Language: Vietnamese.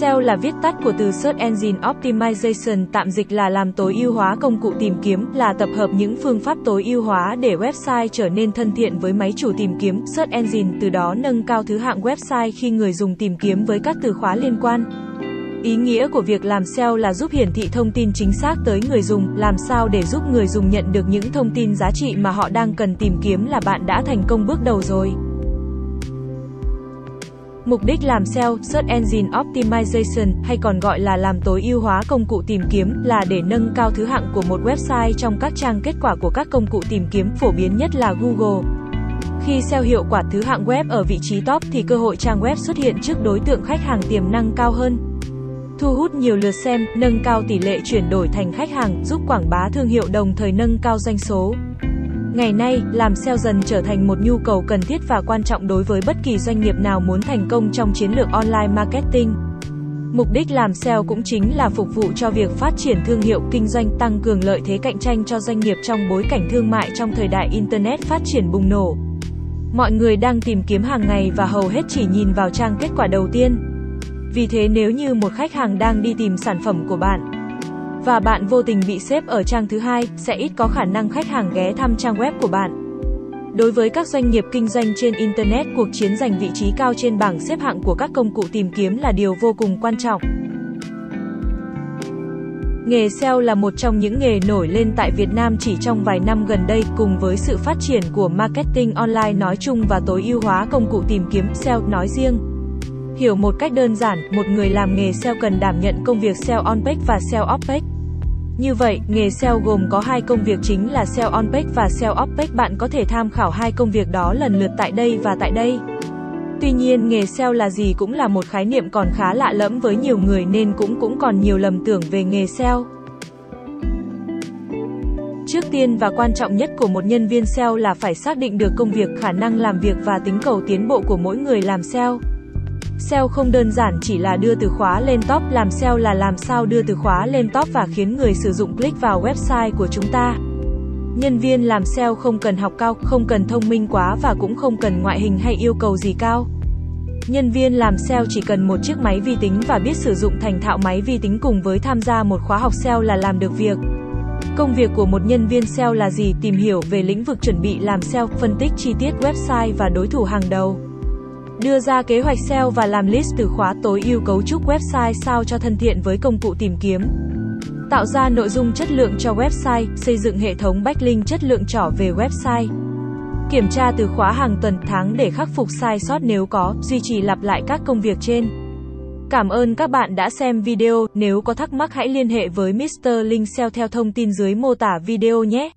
SEO là viết tắt của từ Search Engine Optimization, tạm dịch là làm tối ưu hóa công cụ tìm kiếm, là tập hợp những phương pháp tối ưu hóa để website trở nên thân thiện với máy chủ tìm kiếm, Search Engine, từ đó nâng cao thứ hạng website khi người dùng tìm kiếm với các từ khóa liên quan. Ý nghĩa của việc làm SEO là giúp hiển thị thông tin chính xác tới người dùng, làm sao để giúp người dùng nhận được những thông tin giá trị mà họ đang cần tìm kiếm là bạn đã thành công bước đầu rồi. Mục đích làm SEO, Search Engine Optimization, hay còn gọi là làm tối ưu hóa công cụ tìm kiếm, là để nâng cao thứ hạng của một website trong các trang kết quả của các công cụ tìm kiếm, phổ biến nhất là Google. Khi SEO hiệu quả thứ hạng web ở vị trí top thì cơ hội trang web xuất hiện trước đối tượng khách hàng tiềm năng cao hơn. Thu hút nhiều lượt xem, nâng cao tỷ lệ chuyển đổi thành khách hàng, giúp quảng bá thương hiệu đồng thời nâng cao doanh số. Ngày nay, làm SEO dần trở thành một nhu cầu cần thiết và quan trọng đối với bất kỳ doanh nghiệp nào muốn thành công trong chiến lược online marketing. Mục đích làm SEO cũng chính là phục vụ cho việc phát triển thương hiệu kinh doanh, tăng cường lợi thế cạnh tranh cho doanh nghiệp trong bối cảnh thương mại trong thời đại internet phát triển bùng nổ. Mọi người đang tìm kiếm hàng ngày và hầu hết chỉ nhìn vào trang kết quả đầu tiên. Vì thế nếu như một khách hàng đang đi tìm sản phẩm của bạn, và bạn vô tình bị xếp ở trang thứ hai, sẽ ít có khả năng khách hàng ghé thăm trang web của bạn. Đối với các doanh nghiệp kinh doanh trên Internet, cuộc chiến giành vị trí cao trên bảng xếp hạng của các công cụ tìm kiếm là điều vô cùng quan trọng. Nghề SEO là một trong những nghề nổi lên tại Việt Nam chỉ trong vài năm gần đây, cùng với sự phát triển của marketing online nói chung và tối ưu hóa công cụ tìm kiếm SEO nói riêng. Hiểu một cách đơn giản, một người làm nghề SEO cần đảm nhận công việc SEO on page và SEO off page. Như vậy, nghề SEO gồm có hai công việc chính là SEO on page và SEO off page. Bạn có thể tham khảo hai công việc đó lần lượt tại đây và tại đây. Tuy nhiên, nghề SEO là gì cũng là một khái niệm còn khá lạ lẫm với nhiều người nên cũng cũng còn nhiều lầm tưởng về nghề SEO. Trước tiên và quan trọng nhất của một nhân viên SEO là phải xác định được công việc, khả năng làm việc và tính cầu tiến bộ của mỗi người làm SEO. SEO không đơn giản chỉ là đưa từ khóa lên top, làm SEO là làm sao đưa từ khóa lên top và khiến người sử dụng click vào website của chúng ta. Nhân viên làm SEO không cần học cao, không cần thông minh quá và cũng không cần ngoại hình hay yêu cầu gì cao. Nhân viên làm SEO chỉ cần một chiếc máy vi tính và biết sử dụng thành thạo máy vi tính cùng với tham gia một khóa học SEO là làm được việc. Công việc của một nhân viên SEO là gì? Tìm hiểu về lĩnh vực chuẩn bị làm SEO, phân tích chi tiết website và đối thủ hàng đầu. Đưa ra kế hoạch SEO và làm list từ khóa tối ưu cấu trúc website sao cho thân thiện với công cụ tìm kiếm. Tạo ra nội dung chất lượng cho website, xây dựng hệ thống backlink chất lượng trỏ về website. Kiểm tra từ khóa hàng tuần tháng để khắc phục sai sót nếu có, duy trì lặp lại các công việc trên. Cảm ơn các bạn đã xem video, nếu có thắc mắc hãy liên hệ với Mr. Linh SEO theo thông tin dưới mô tả video nhé.